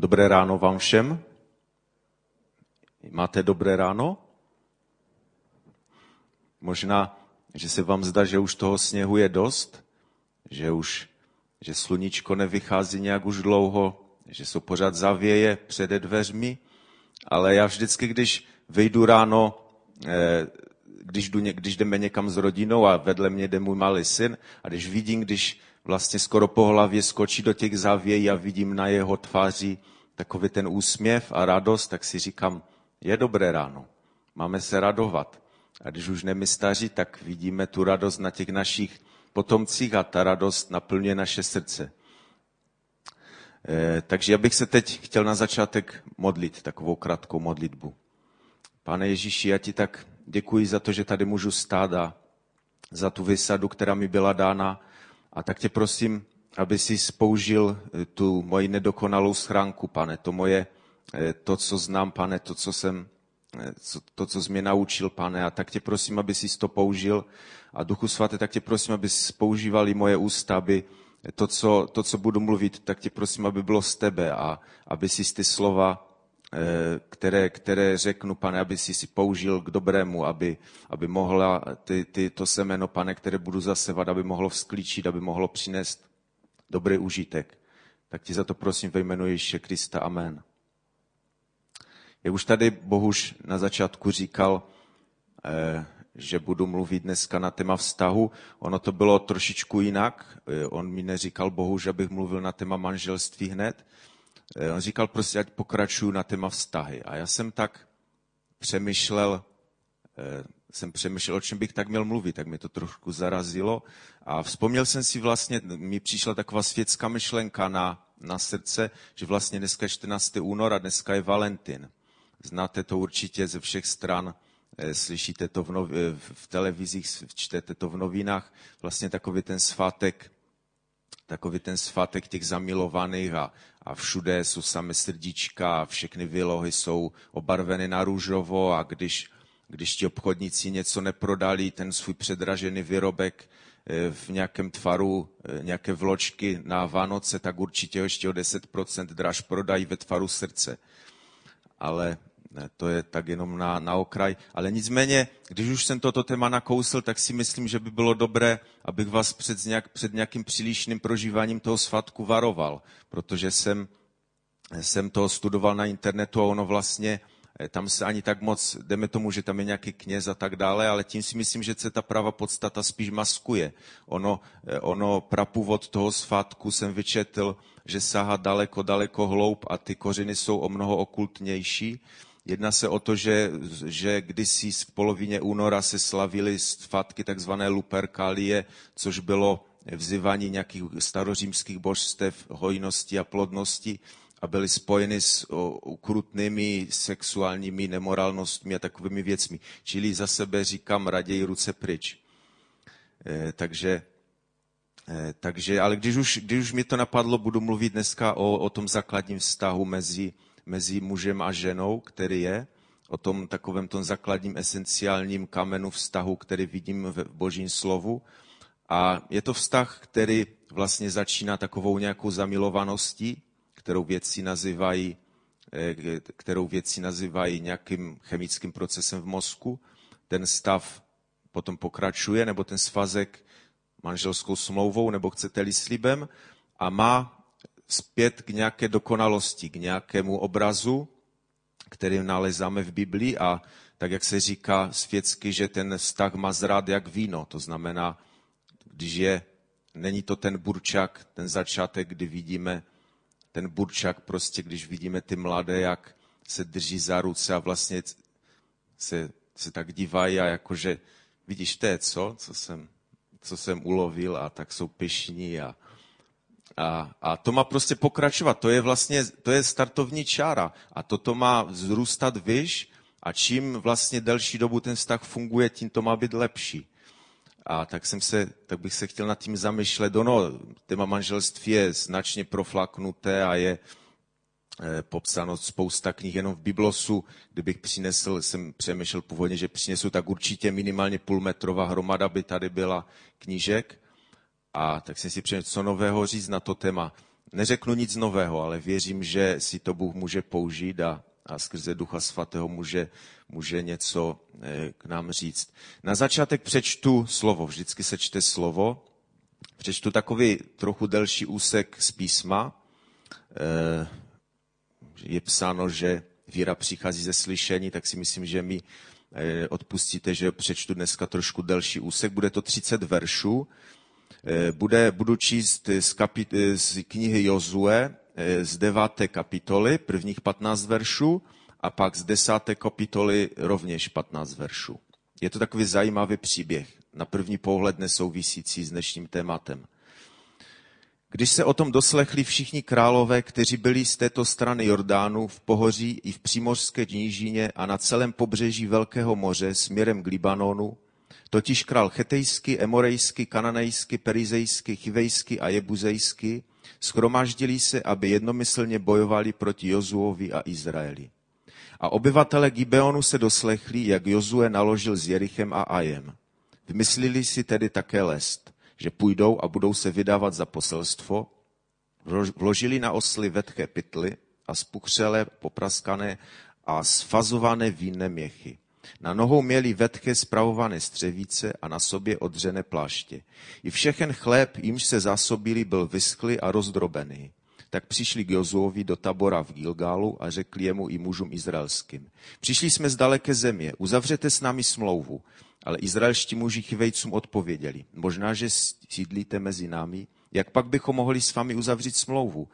Dobré ráno vám všem. Máte dobré ráno? Možná, že se vám zdá, že už toho sněhu je dost, že už že sluníčko nevychází nějak už dlouho, že jsou pořád zavěje přede dveřmi, ale já vždycky, když vyjdu ráno, eh, když, jdu, když jdeme někam s rodinou a vedle mě jde můj malý syn a když vidím, když vlastně skoro po hlavě skočí do těch zavějí a vidím na jeho tváři takový ten úsměv a radost, tak si říkám, je dobré ráno, máme se radovat. A když už nemi staří, tak vidíme tu radost na těch našich potomcích a ta radost naplňuje naše srdce. E, takže já bych se teď chtěl na začátek modlit, takovou krátkou modlitbu. Pane Ježíši, já ti tak děkuji za to, že tady můžu stát a za tu vysadu, která mi byla dána. A tak tě prosím, aby si použil eh, tu moji nedokonalou schránku, pane, to moje, eh, to, co znám, pane, to, co jsem, eh, to, co jsi mě naučil, pane, a tak tě prosím, aby si to použil. A Duchu Svaté, tak tě prosím, aby používal i moje ústa, aby to co, to, co budu mluvit, tak tě prosím, aby bylo z tebe a aby si ty slova, které, které řeknu, pane, aby si si použil k dobrému, aby, aby mohla ty, ty, to semeno, pane, které budu zasevat, aby mohlo vzklíčit, aby mohlo přinést dobrý užitek. Tak ti za to prosím ve jménu Ježíše Krista. Amen. Jak už tady Bohuž na začátku říkal, eh, že budu mluvit dneska na téma vztahu. Ono to bylo trošičku jinak. Eh, on mi neříkal Bohuž, abych mluvil na téma manželství hned. Eh, on říkal prostě, ať pokračuju na téma vztahy. A já jsem tak přemýšlel, jsem přemýšlel, o čem bych tak měl mluvit, tak mě to trošku zarazilo. A vzpomněl jsem si vlastně, mi přišla taková světská myšlenka na, na srdce, že vlastně dneska je 14. únor a dneska je Valentin. Znáte to určitě ze všech stran, eh, slyšíte to v, nov, eh, v televizích, čtete to v novinách, vlastně takový ten svátek, takový ten svátek těch zamilovaných a, a všude jsou samé srdíčka a všechny výlohy jsou obarveny na růžovo a když když ti obchodníci něco neprodali, ten svůj předražený výrobek eh, v nějakém tvaru, eh, nějaké vločky na Vánoce, tak určitě ještě o 10% draž prodají ve tvaru srdce. Ale ne, to je tak jenom na, na okraj. Ale nicméně, když už jsem toto téma nakousl, tak si myslím, že by bylo dobré, abych vás před, nějak, před nějakým přílišným prožíváním toho svatku varoval, protože jsem, jsem to studoval na internetu a ono vlastně Eh, tam se ani tak moc, jdeme tomu, že tam je nějaký kněz a tak dále, ale tím si myslím, že se ta prava podstata spíš maskuje. Ono, eh, ono prapůvod toho svátku jsem vyčetl, že sahá daleko, daleko hloub a ty kořeny jsou o mnoho okultnější. Jedná se o to, že, že kdysi v polovině února se slavily svátky takzvané Luperkalie, což bylo vzývání nějakých starořímských božstev hojnosti a plodnosti a byly spojeny s ukrutnými sexuálními nemorálnostmi a takovými věcmi. Čili za sebe říkám raději ruce pryč. E, takže, e, takže, ale když už, když už mi to napadlo, budu mluvit dneska o, o tom základním vztahu mezi, mezi mužem a ženou, který je, o tom takovém tom základním esenciálním kamenu vztahu, který vidím v božím slovu. A je to vztah, který vlastně začíná takovou nějakou zamilovaností, kterou vědci nazývají, eh, kterou vědci nazývají nějakým chemickým procesem v mozku. Ten stav potom pokračuje, nebo ten svazek manželskou smlouvou, nebo chcete-li slibem, a má zpět k nějaké dokonalosti, k nějakému obrazu, který nalezáme v Biblii a tak, jak se říká světsky, že ten vztah má zrát jak víno. To znamená, když je, není to ten burčak, ten začátek, kdy vidíme ten burčak prostě, když vidíme ty mladé, jak se drží za ruce a vlastně se, se tak dívají a jakože, vidíš, to je co, co jsem, co jsem ulovil a tak jsou pyšní a, a, a to má prostě pokračovat. To je vlastně, to je startovní čára a toto má zrůstat vyš a čím vlastně delší dobu ten vztah funguje, tím to má být lepší. A tak, jsem se, tak bych se chtěl nad tím zamýšlet. Ono, téma manželství je značně proflaknuté a je eh, popsáno spousta knih jenom v Biblosu. Kdybych přinesl, jsem přemýšlel původně, že přinesu, tak určitě minimálně půlmetrová hromada by tady byla knížek. A tak jsem si přemýšlel, co nového říct na to téma. neřeknu nic nového, ale věřím, že si to Bůh může použít a, a skrze Ducha Svatého může, může něco eh, k nám říct. Na začátek přečtu slovo, vždycky se čte slovo. Přečtu takový trochu delší úsek z písma. Eh, je psáno, že víra přichází ze slyšení, tak si myslím, že mi eh, odpustíte, že přečtu dneska trošku delší úsek. Bude to 30 veršů. Eh, bude, budu číst z, kapit, eh, z knihy Jozue z deváté kapitoly, prvních 15 veršů, a pak z desáté kapitoly rovněž 15 veršů. Je to takový zajímavý příběh, na první pohled nesouvisící s dnešním tématem. Když se o tom doslechli všichni králové, kteří byli z této strany Jordánu, v pohoří i v přímořské nížině a na celém pobřeží Velkého moře směrem k Libanonu, totiž král chetejský, emorejský, kananejský, perizejský, chivejský a jebuzejský, schromáždili se, aby jednomyslně bojovali proti Jozuovi a Izraeli. A obyvatele Gibeonu se doslechli, jak Jozue naložil s Jerichem a Ajem. Vymyslili si tedy také lest že půjdou a budou se vydávat za poselstvo, vložili na osly vetché pytly a spuchřelé, popraskané a sfazované vinné měchy. Na nohou měli vetché spravované střevíce a na sobě odřené pláště. I všechen chléb, jimž se zásobili, byl vyschlý a rozdrobený. Tak přišli k Jozuovi do tabora v Gilgálu a řekli jemu i mužům izraelským. Přišli jsme z daleké země, uzavřete s námi smlouvu, ale izraelští muži chivejcům odpověděli, možná, že sídlíte mezi námi, jak pak bychom mohli s vámi uzavřít smlouvu?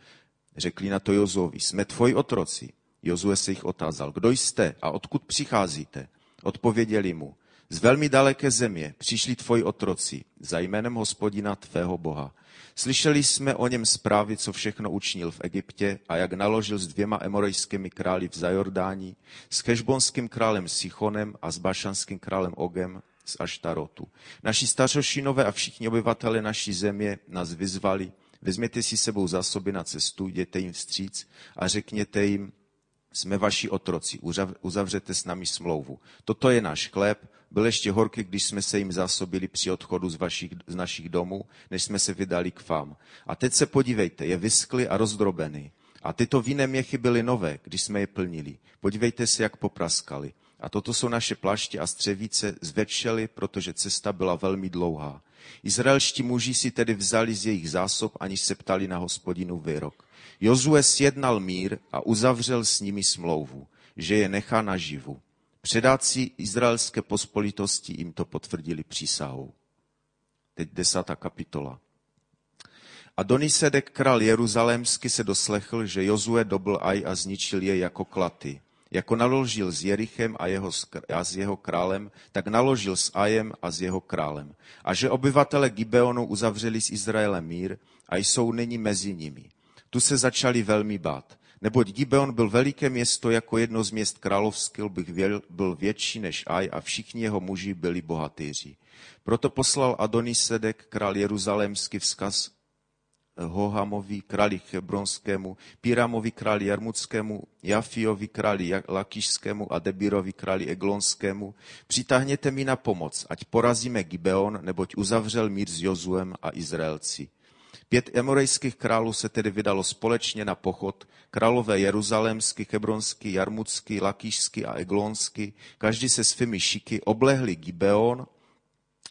Řekli na to Jozovi, jsme tvoji otroci. Jozue se jich otázal, kdo jste a odkud přicházíte? Odpověděli mu, z velmi daleké země přišli tvoji otroci za jménem hospodina tvého Boha. Slyšeli jsme o něm zprávy, co všechno učinil v Egyptě a jak naložil s dvěma emorejskými králi v Zajordání, s kešbonským králem Sichonem a s bašanským králem Ogem z Aštarotu. Naši stařošinové a všichni obyvatele naší země nás vyzvali, vezměte si sebou zásoby na cestu, jděte jim vstříc a řekněte jim, jsme vaši otroci, uzavřete s námi smlouvu. Toto je náš chléb, byl ještě horký, když jsme se jim zásobili při odchodu z, vašich, z našich domů, než jsme se vydali k vám. A teď se podívejte, je vyskly a rozdrobený. A tyto vinné měchy byly nové, když jsme je plnili. Podívejte se, jak popraskali. A toto jsou naše plaště a střevíce zvečely, protože cesta byla velmi dlouhá. Izraelští muži si tedy vzali z jejich zásob, aniž se ptali na hospodinu výrok. Jozue sjednal mír a uzavřel s nimi smlouvu, že je nechá naživu. Předáci izraelské pospolitosti jim to potvrdili přísahou. Teď desátá kapitola. A Donisedek král Jeruzalémsky se doslechl, že Jozue dobl Aj a zničil je jako klaty. Jako naložil s Jerichem a, jeho, a s jeho králem, tak naložil s Ajem a s jeho králem. A že obyvatele Gibeonu uzavřeli s Izraelem mír a jsou nyní mezi nimi. Tu se začali velmi bát. Neboť Gibeon byl veliké město jako jedno z měst královských, byl větší než Aj a všichni jeho muži byli bohatýři. Proto poslal Adonisedek, král Jeruzalémský, vzkaz Hohamovi, králi Hebronskému, Piramovi, králi Jarmuckému, Jafiovi, králi Lakišskému a Debirovi, králi Eglonskému. Přitáhněte mi na pomoc, ať porazíme Gibeon, neboť uzavřel mír s Jozuem a Izraelci. Pět emorejských králů se tedy vydalo společně na pochod, králové jeruzalémský, hebronský, jarmucký, lakýšský a eglonský, každý se svými šiky oblehli Gibeon,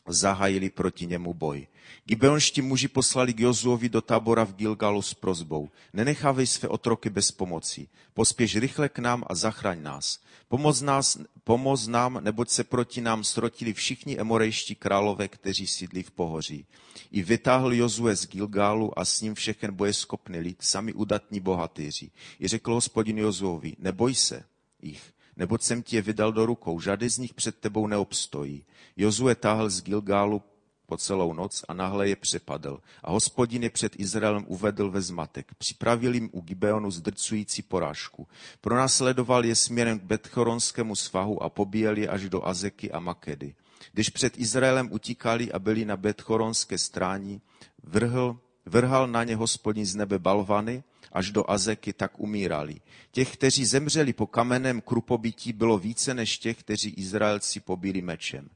zahájili proti němu boj. Gibeonští muži poslali k Jozuovi do tábora v Gilgalu s prozbou. Nenechávej své otroky bez pomoci. Pospěš rychle k nám a zachraň nás. Pomoz, nás, pomoz nám, neboť se proti nám srotili všichni emorejští králové, kteří sídlí v pohoří. I vytáhl Jozue z Gilgálu a s ním všechen bojeschopný lid, sami udatní bohatýři. I řekl hospodin Jozuovi, neboj se jich, neboť jsem ti je vydal do rukou, žádný z nich před tebou neobstojí. Jozue táhl z Gilgálu po celou noc a nahle je přepadl. A hospodin je před Izraelem uvedl ve zmatek. Připravil jim u Gibeonu zdrcující porážku. Pronásledoval je směrem k Betchoronskému svahu a pobíjel je až do Azeky a Makedy. Když před Izraelem utíkali a byli na Betchoronské stráni, vrhl, vrhal na ně hospodin z nebe balvany, až do Azeky, tak umírali. Těch, kteří zemřeli po kamenném krupobytí, bylo více než těch, kteří Izraelci pobili mečem.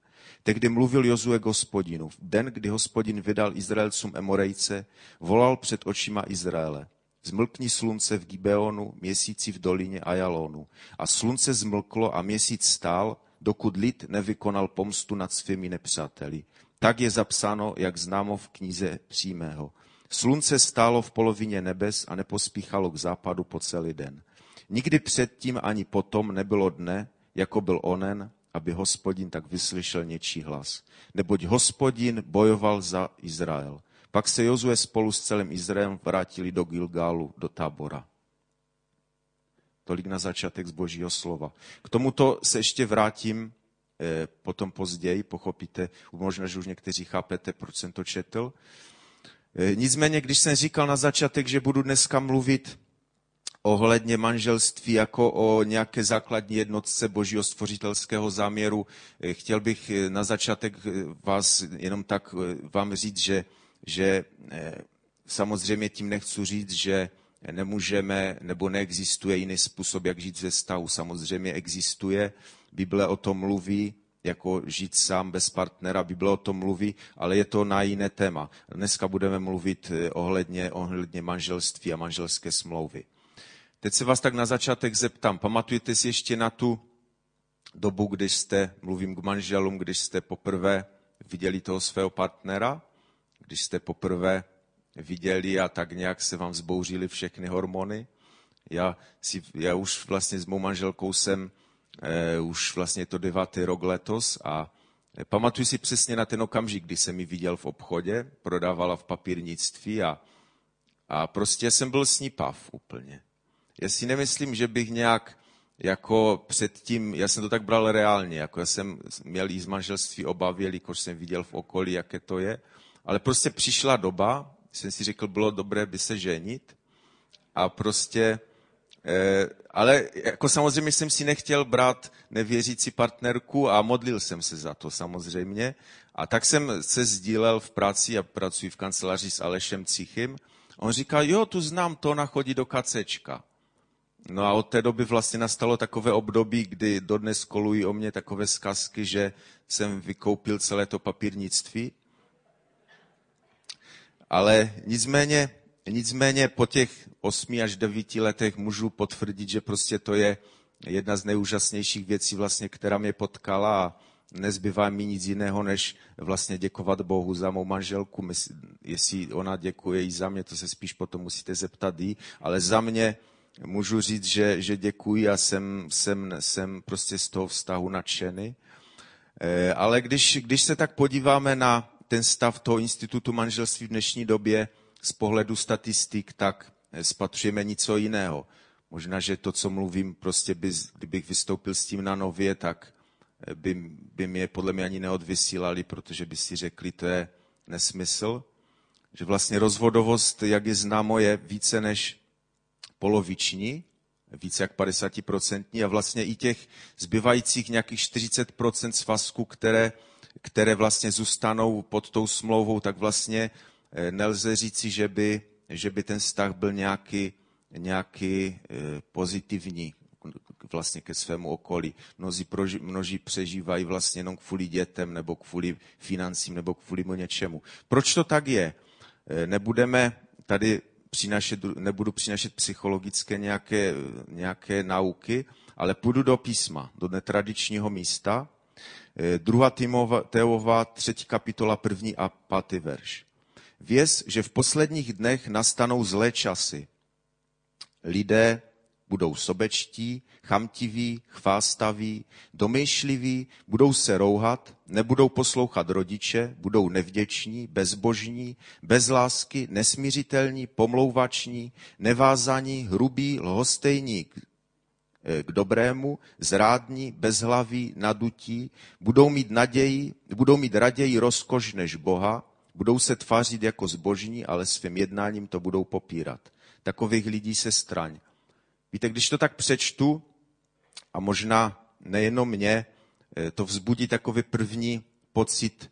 Tehdy mluvil Jozue hospodinu. V den, kdy hospodin vydal Izraelcům Emorejce, volal před očima Izraele. Zmlkni slunce v Gibeonu, měsíci v dolině Ajalonu. A slunce zmlklo a měsíc stál, dokud lid nevykonal pomstu nad svými nepřáteli. Tak je zapsáno, jak známo v knize přímého. Slunce stálo v polovině nebes a nepospíchalo k západu po celý den. Nikdy předtím ani potom nebylo dne, jako byl onen, aby hospodin tak vyslyšel něčí hlas. Neboť hospodin bojoval za Izrael. Pak se Jozue spolu s celým Izraelem vrátili do Gilgálu, do tábora. Tolik na začátek z božího slova. K tomuto se ještě vrátím eh, potom později, pochopíte, možná, že už někteří chápete, proč jsem to četl. Eh, nicméně, když jsem říkal na začátek, že budu dneska mluvit ohledně manželství jako o nějaké základní jednotce božího stvořitelského záměru, eh, chtěl bych na začátek vás jenom tak vám říct, že, že samozřejmě tím nechci říct, že nemůžeme nebo neexistuje jiný způsob, jak žít ve vztahu. Samozřejmě existuje, Bible o tom mluví, jako žít sám bez partnera, Bible o tom mluví, ale je to na jiné téma. Dneska budeme mluvit eh, ohledně, ohledně manželství a manželské smlouvy. Teď se vás tak na začátek zeptám, pamatujete si ještě na tu dobu, když jste, mluvím k manželům, když jste poprvé viděli toho svého partnera, když jste poprvé viděli a tak nějak se vám zbouřily všechny hormony. Já, si, já už vlastně s mou manželkou jsem, eh, už vlastně to devátý rok letos a pamatuju si přesně na ten okamžik, kdy jsem ji viděl v obchodě, prodávala v papírnictví a, a prostě jsem byl s ní pav úplně. Já si nemyslím, že bych nějak jako předtím, já jsem to tak bral reálně, jako já jsem měl jí z manželství obavy, jelikož jsem viděl v okolí, jaké to je, ale prostě přišla doba, jsem si řekl, bylo dobré by se ženit. A prostě, eh, ale jako samozřejmě jsem si nechtěl brát nevěřící partnerku a modlil jsem se za to samozřejmě. A tak jsem se sdílel v práci a pracuji v kanceláři s Alešem Cichym. On říká, jo, tu znám, to ona chodí do kacečka. No a od té doby vlastně nastalo takové období, kdy dodnes kolují o mě takové zkazky, že jsem vykoupil celé to papírnictví ale nicméně, nicméně po těch osmi až devíti letech můžu potvrdit, že prostě to je jedna z nejúžasnějších věcí, vlastně, která mě potkala a nezbývá mi nic jiného, než vlastně děkovat Bohu za mou manželku. Jestli ona děkuje i za mě, to se spíš potom musíte zeptat jí, ale za mě můžu říct, že, že děkuji a jsem, jsem, jsem prostě z toho vztahu nadšený. Eh, ale když, když se tak podíváme na, ten stav toho institutu manželství v dnešní době z pohledu statistik, tak spatřujeme něco jiného. Možná, že to, co mluvím, prostě by, kdybych vystoupil s tím na nově, tak by, by mě podle mě ani neodvysílali, protože by si řekli, to je nesmysl. Že vlastně rozvodovost, jak je známo, je více než poloviční, více jak 50% a vlastně i těch zbývajících nějakých 40% svazků, které které vlastně zůstanou pod tou smlouvou, tak vlastně eh, nelze říci, že by, že by ten vztah byl nějaký, nějaký eh, pozitivní vlastně ke svému okolí. Mnozí, proži, množí přežívají vlastně jenom kvůli dětem nebo kvůli financím nebo kvůli něčemu. Proč to tak je? Eh, nebudeme tady přinašet, nebudu přinašet psychologické nějaké, nějaké nauky, ale půjdu do písma, do netradičního místa, 2. Eh, Timoteova, 3. kapitola, 1. a 5. verš. Věz, že v posledních dnech nastanou zlé časy. Lidé budou sobečtí, chamtiví, chvástaví, domýšliví, budou se rouhat, nebudou poslouchat rodiče, budou nevděční, bezbožní, bez lásky, nesmířitelní, pomlouvační, nevázaní, hrubí, lhostejní Eh, k dobrému, zrádní, bezhlaví, nadutí, budou mít naději, budou mít raději rozkoš než Boha, budou se tvářit jako zbožní, ale svým jednáním to budou popírat. Takových lidí se straň. Víte, když to tak přečtu, a možná nejenom mě, eh, to vzbudí takový první pocit,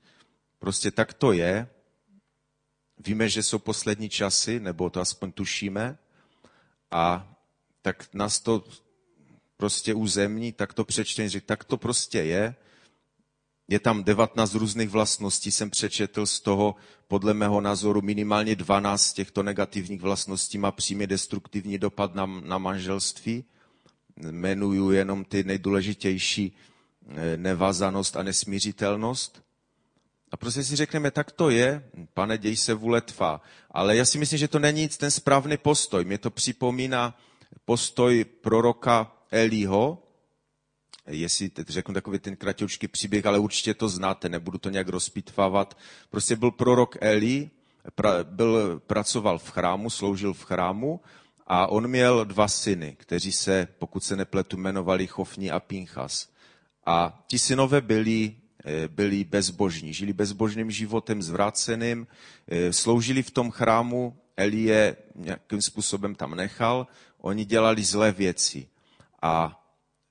prostě tak to je, víme, že jsou poslední časy, nebo to aspoň tušíme, a tak nás to prostě územní, tak to přečtení, že tak to prostě je. Je tam 19 různých vlastností, jsem přečetl z toho, podle mého názoru, minimálně 12 těchto negativních vlastností má přímě destruktivní dopad na, na manželství. Jmenuju jenom ty nejdůležitější eh, nevazanost a nesmířitelnost. A prostě si řekneme, tak to je, pane, děj se vůle tvá. Ale já si myslím, že to není ten správný postoj. Mě to připomíná postoj proroka Elího, jestli teď řeknu takový ten kratoučký příběh, ale určitě to znáte, nebudu to nějak rozpitvávat. Prostě byl prorok Eli, pra, byl, pracoval v chrámu, sloužil v chrámu a on měl dva syny, kteří se, pokud se nepletu, jmenovali Chofni a Pinchas. A ti synové byli, eh, byli bezbožní, žili bezbožným životem zvráceným, eh, sloužili v tom chrámu, Eli je nějakým způsobem tam nechal, oni dělali zlé věci. A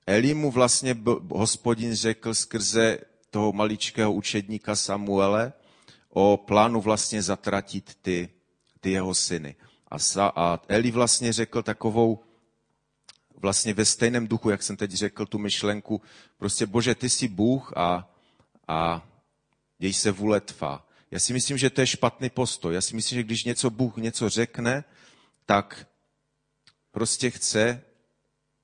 Eli mu vlastně hospodin řekl skrze toho maličkého učedníka Samuele o plánu vlastně zatratit ty, ty jeho syny. A, sa, a Eli vlastně řekl takovou, vlastně ve stejném duchu, jak jsem teď řekl tu myšlenku, prostě bože, ty jsi Bůh a, a děj se vůle tvá. Já si myslím, že to je špatný postoj. Já si myslím, že když něco Bůh něco řekne, tak prostě chce,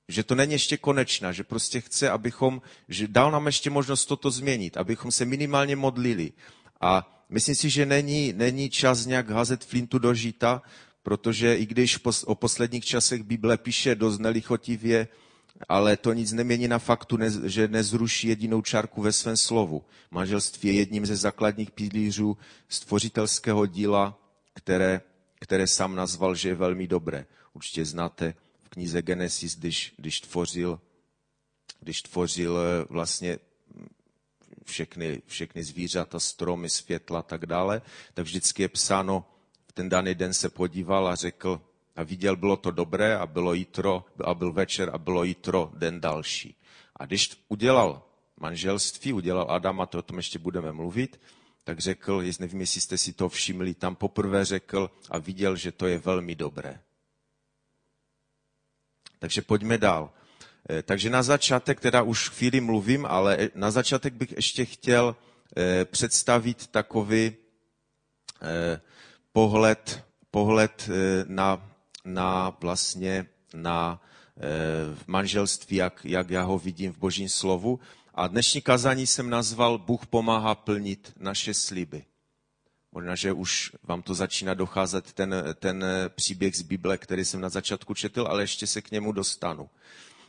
že to není ještě konečná, že prostě chce, abychom, že dal nám ještě možnost toto změnit, abychom se minimálně modlili. A myslím si, že není, není čas nějak házet flintu do žita, protože i když o posledních časech Bible píše dost nelichotivě, ale to nic nemění na faktu, že nezruší jedinou čárku ve svém slovu. Manželství je jedním ze základních pilířů stvořitelského díla, které, které sám nazval, že je velmi dobré. Určitě znáte knize Genesis, když, když, tvořil, když tvořil eh, vlastně všechny, všechny zvířata, stromy, světla a tak dále, tak vždycky je psáno, v ten daný den se podíval a řekl, a viděl, bylo to dobré a bylo jitro, a byl večer a bylo jitro den další. A když udělal manželství, udělal Adam, a to o tom ještě budeme mluvit, tak řekl, nevím, jestli jste si to všimli, tam poprvé řekl a viděl, že to je velmi dobré. Takže pojďme dál. Eh, takže na začátek, teda už chvíli mluvím, ale eh, na začátek bych ještě chtěl eh, představit takový pohled, pohled na, na vlastně na manželství, jak, jak já ho vidím v božím slovu. A dnešní kazání jsem nazval Bůh pomáhá plnit naše sliby. Možná, že už vám to začíná docházet ten, ten příběh z Bible, který jsem na začátku četl, ale ještě se k němu dostanu.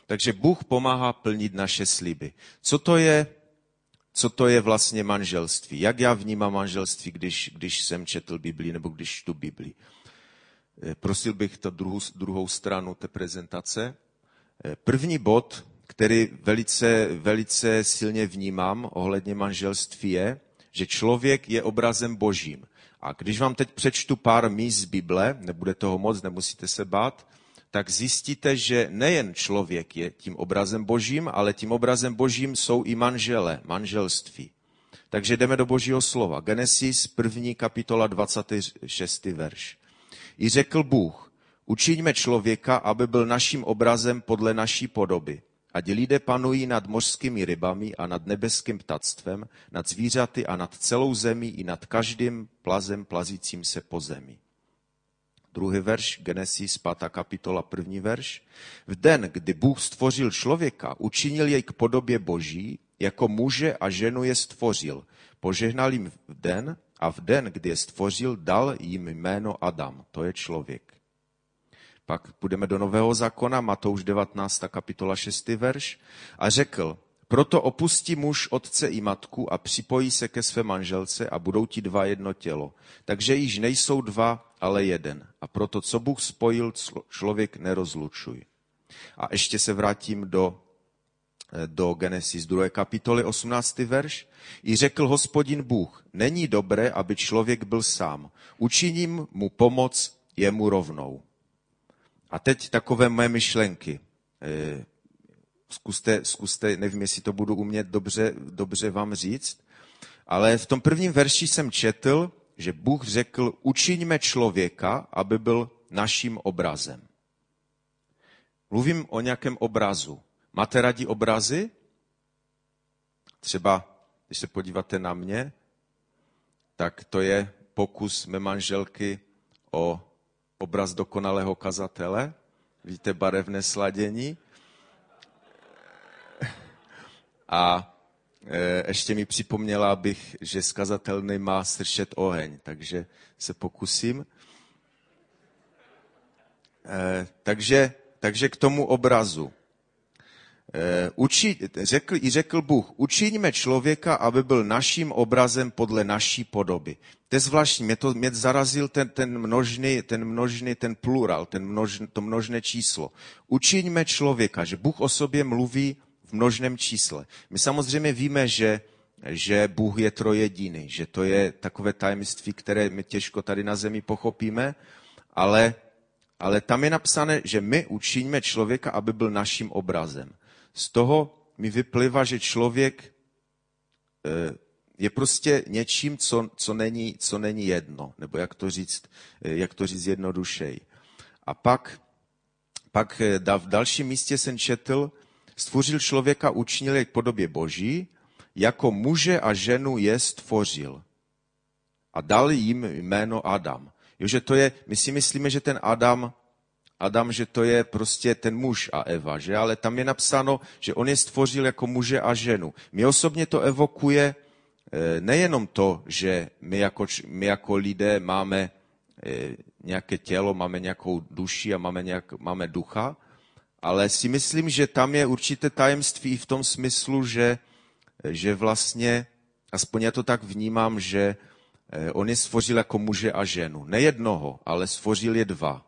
Takže Bůh pomáhá plnit naše sliby. Co to je, co to je vlastně manželství? Jak já vnímám manželství, když, když jsem četl Bibli nebo když čtu Bibli? Eh, prosil bych to druhou, druhou stranu té prezentace. Eh, první bod, který velice, velice silně vnímám ohledně manželství je, že člověk je obrazem božím. A když vám teď přečtu pár míst z Bible, nebude toho moc, nemusíte se bát, tak zjistíte, že nejen člověk je tím obrazem božím, ale tím obrazem božím jsou i manžele, manželství. Takže jdeme do božího slova. Genesis, první kapitola, 26. verš. I řekl Bůh, učiňme člověka, aby byl naším obrazem podle naší podoby ať lidé panují nad mořskými rybami a nad nebeským ptactvem, nad zvířaty a nad celou zemí i nad každým plazem plazícím se po zemi. Druhý verš, Genesis, 5. kapitola, první verš. V den, kdy Bůh stvořil člověka, učinil jej k podobě boží, jako muže a ženu je stvořil. Požehnal jim v den a v den, kdy je stvořil, dal jim jméno Adam. To je člověk. Pak půjdeme do Nového zákona, Matouš 19. kapitola 6. verš. A řekl, proto opustí muž otce i matku a připojí se ke své manželce a budou ti dva jedno tělo. Takže již nejsou dva, ale jeden. A proto, co Bůh spojil, člověk nerozlučuj. A ještě se vrátím do, do Genesis 2. kapitoly 18. verš. I řekl hospodin Bůh, není dobré, aby člověk byl sám. Učiním mu pomoc jemu rovnou. A teď takové moje myšlenky. Eh, zkuste, zkuste, nevím, jestli to budu umět dobře, dobře vám říct, ale v tom prvním verši jsem četl, že Bůh řekl, učiňme člověka, aby byl naším obrazem. Mluvím o nějakém obrazu. Máte rádi obrazy? Třeba když se podíváte na mě, tak to je pokus mé manželky o obraz dokonalého kazatele. Vidíte barevné sladění. A e, ještě mi připomněla, abych, že skazatelný má sršet oheň, takže se pokusím. E, takže, takže k tomu obrazu. Eh, učí, řekl, I řekl Bůh, učiňme člověka, aby byl naším obrazem podle naší podoby. To je zvláštní, mě, to, mě zarazil ten, ten, množný, ten množný, ten plural, ten množ, to množné číslo. Učiňme člověka, že Bůh o sobě mluví v množném čísle. My samozřejmě víme, že, že Bůh je trojediný, že to je takové tajemství, které my těžko tady na zemi pochopíme, ale, ale tam je napsané, že my učiníme člověka, aby byl naším obrazem. Z toho mi vyplývá, že člověk eh, je prostě něčím, co, co, není, co není jedno, nebo jak to říct, eh, jak to říct jednodušej. A pak, pak eh, v dalším místě jsem četl, stvořil člověka, učinil k podobě boží, jako muže a ženu je stvořil. A dal jim jméno Adam. Jo, že to je, my si myslíme, že ten Adam Adam, že to je prostě ten muž a Eva, že? Ale tam je napsáno, že on je stvořil jako muže a ženu. Mě osobně to evokuje eh, nejenom to, že my jako, my jako lidé máme eh, nějaké tělo, máme nějakou duši a máme, nějak, máme ducha, ale si myslím, že tam je určité tajemství v tom smyslu, že, že vlastně, aspoň já to tak vnímám, že eh, on je stvořil jako muže a ženu. Ne jednoho, ale stvořil je dva.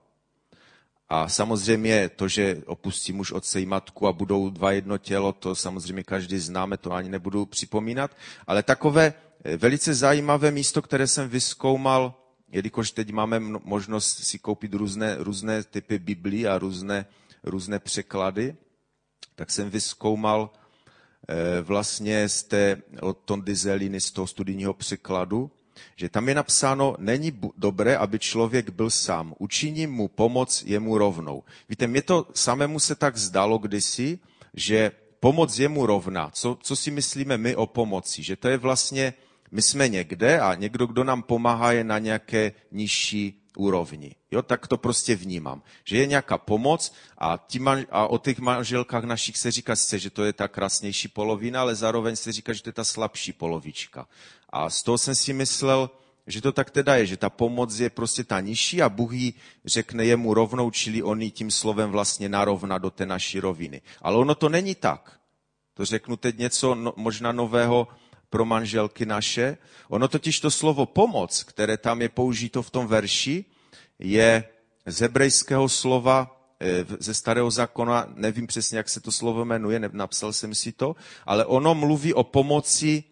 A samozřejmě to, že opustí muž otce i matku a budou dva jedno tělo, to samozřejmě každý známe, to ani nebudu připomínat. Ale takové eh, velice zajímavé místo, které jsem vyskoumal, jelikož teď máme možnost si koupit různé, různé typy Biblí a různé, různé překlady, tak jsem vyskoumal eh, vlastně z té, od Tondy Zeliny, z toho studijního překladu, že tam je napsáno, není dobré, aby člověk byl sám. Učiním mu pomoc jemu rovnou. Víte, mě to samému se tak zdalo kdysi, že pomoc jemu rovná. Co, co si myslíme my o pomoci? Že to je vlastně, my jsme někde a někdo, kdo nám pomáhá, je na nějaké nižší úrovni. Jo, tak to prostě vnímám. Že je nějaká pomoc a, tí man, a o těch manželkách našich se říká sice, že to je ta krásnější polovina, ale zároveň se říká, že to je ta slabší polovička. A z toho jsem si myslel, že to tak teda je, že ta pomoc je prostě ta nižší a Bůh jí řekne jemu rovnou, čili on jí tím slovem vlastně narovná do té naší roviny. Ale ono to není tak. To řeknu teď něco no, možná nového pro manželky naše. Ono totiž to slovo pomoc, které tam je použito v tom verši, je z hebrejského slova eh, ze starého zákona, nevím přesně, jak se to slovo jmenuje, napsal jsem si to, ale ono mluví o pomoci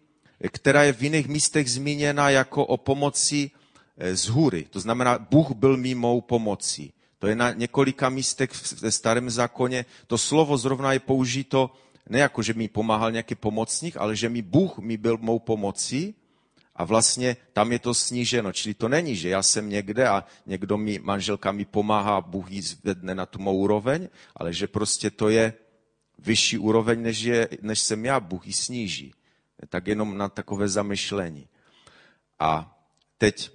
která je v jiných místech zmíněna jako o pomoci eh, z hůry. To znamená, Bůh byl mimo pomocí. To je na několika místech ve starém zákoně. To slovo zrovna je použito ne jako, že mi pomáhal nějaký pomocník, ale že mi Bůh mi byl mou pomocí a vlastně tam je to sníženo. Čili to není, že já jsem někde a někdo mi, manželka mi pomáhá, Bůh ji zvedne na tu mou úroveň, ale že prostě to je vyšší úroveň, než, je, než jsem já, Bůh ji sníží tak jenom na takové zamyšlení. A teď,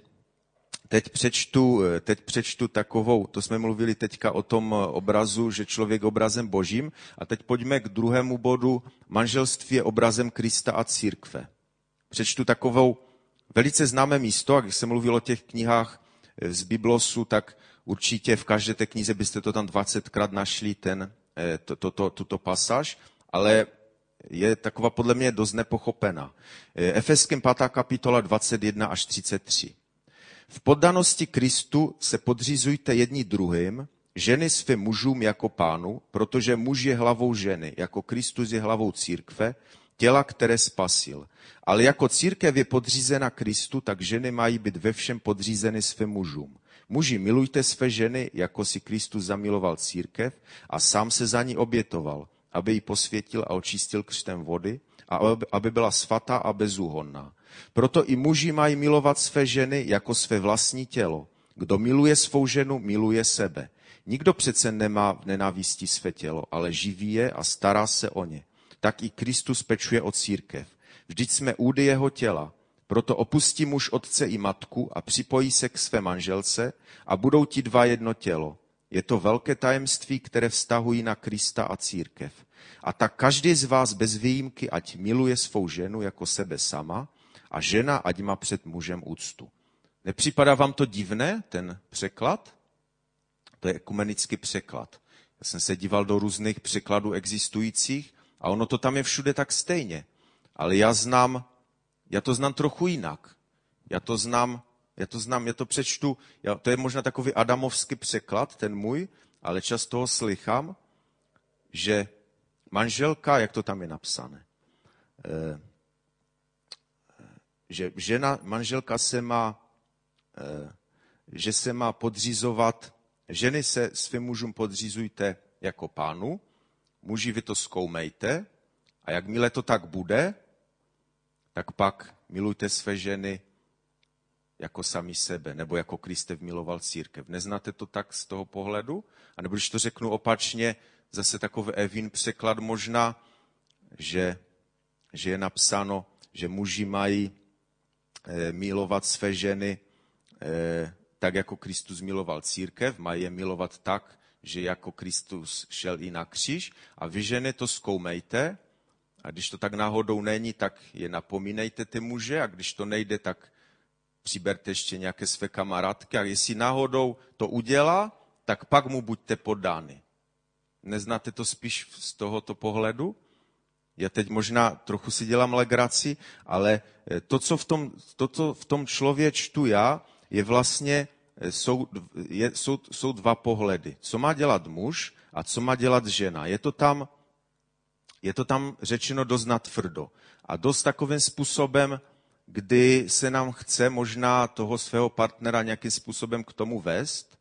teď, přečtu, teď přečtu takovou, to jsme mluvili teďka o tom obrazu, že člověk obrazem božím, a teď pojďme k druhému bodu, manželství je obrazem Krista a církve. Přečtu takovou velice známé místo, a když se mluvil o těch knihách z Biblosu, tak určitě v každé té knize byste to tam 20krát našli, ten, eh, to, to, to, tuto pasáž, ale je taková podle mě dost nepochopena. Eh, Efeským 5. kapitola 21 až 33. V poddanosti Kristu se podřizujte jedni druhým, ženy svým mužům jako pánu, protože muž je hlavou ženy, jako Kristus je hlavou církve, těla, které spasil. Ale jako církev je podřízena Kristu, tak ženy mají být ve všem podřízeny svým mužům. Muži, milujte své ženy, jako si Kristus zamiloval církev a sám se za ní obětoval, aby ji posvětil a očistil křtem vody a aby byla svatá a bezúhonná. Proto i muži mají milovat své ženy jako své vlastní tělo. Kdo miluje svou ženu, miluje sebe. Nikdo přece nemá v nenávisti své tělo, ale živí je a stará se o ně. Tak i Kristus pečuje o církev. Vždyť jsme údy jeho těla. Proto opustí muž otce i matku a připojí se k své manželce a budou ti dva jedno tělo. Je to velké tajemství, které vztahují na Krista a církev. A tak každý z vás bez výjimky, ať miluje svou ženu jako sebe sama a žena, ať má před mužem úctu. Nepřipadá vám to divné, ten překlad? To je ekumenický překlad. Já jsem se díval do různých překladů existujících a ono to tam je všude tak stejně. Ale já znám, já to znám trochu jinak. Já to znám, já to znám, já to přečtu, já, to je možná takový adamovský překlad, ten můj, ale často ho slychám, že manželka, jak to tam je napsané, eh, že žena, manželka se má, eh, že se má podřizovat, ženy se svým mužům podřizujte jako pánu, muži vy to zkoumejte a jakmile to tak bude, tak pak milujte své ženy jako sami sebe, nebo jako Kriste miloval církev. Neznáte to tak z toho pohledu? A nebo když to řeknu opačně, zase takový Evin překlad možná, že, že je napsáno, že muži mají e, milovat své ženy e, tak, jako Kristus miloval církev, mají je milovat tak, že jako Kristus šel i na kříž a vy ženy to zkoumejte a když to tak náhodou není, tak je napomínejte ty muže a když to nejde, tak přiberte ještě nějaké své kamarádky a jestli náhodou to udělá, tak pak mu buďte podány. Neznáte to spíš z tohoto pohledu? Já teď možná trochu si dělám legraci, ale eh, to, co v tom, to, co v tom člově čtu já, je vlastně, eh, jsou, je, jsou, jsou dva pohledy. Co má dělat muž a co má dělat žena. Je to tam, je to tam řečeno dost natvrdo. A dost takovým způsobem, kdy se nám chce možná toho svého partnera nějakým způsobem k tomu vést,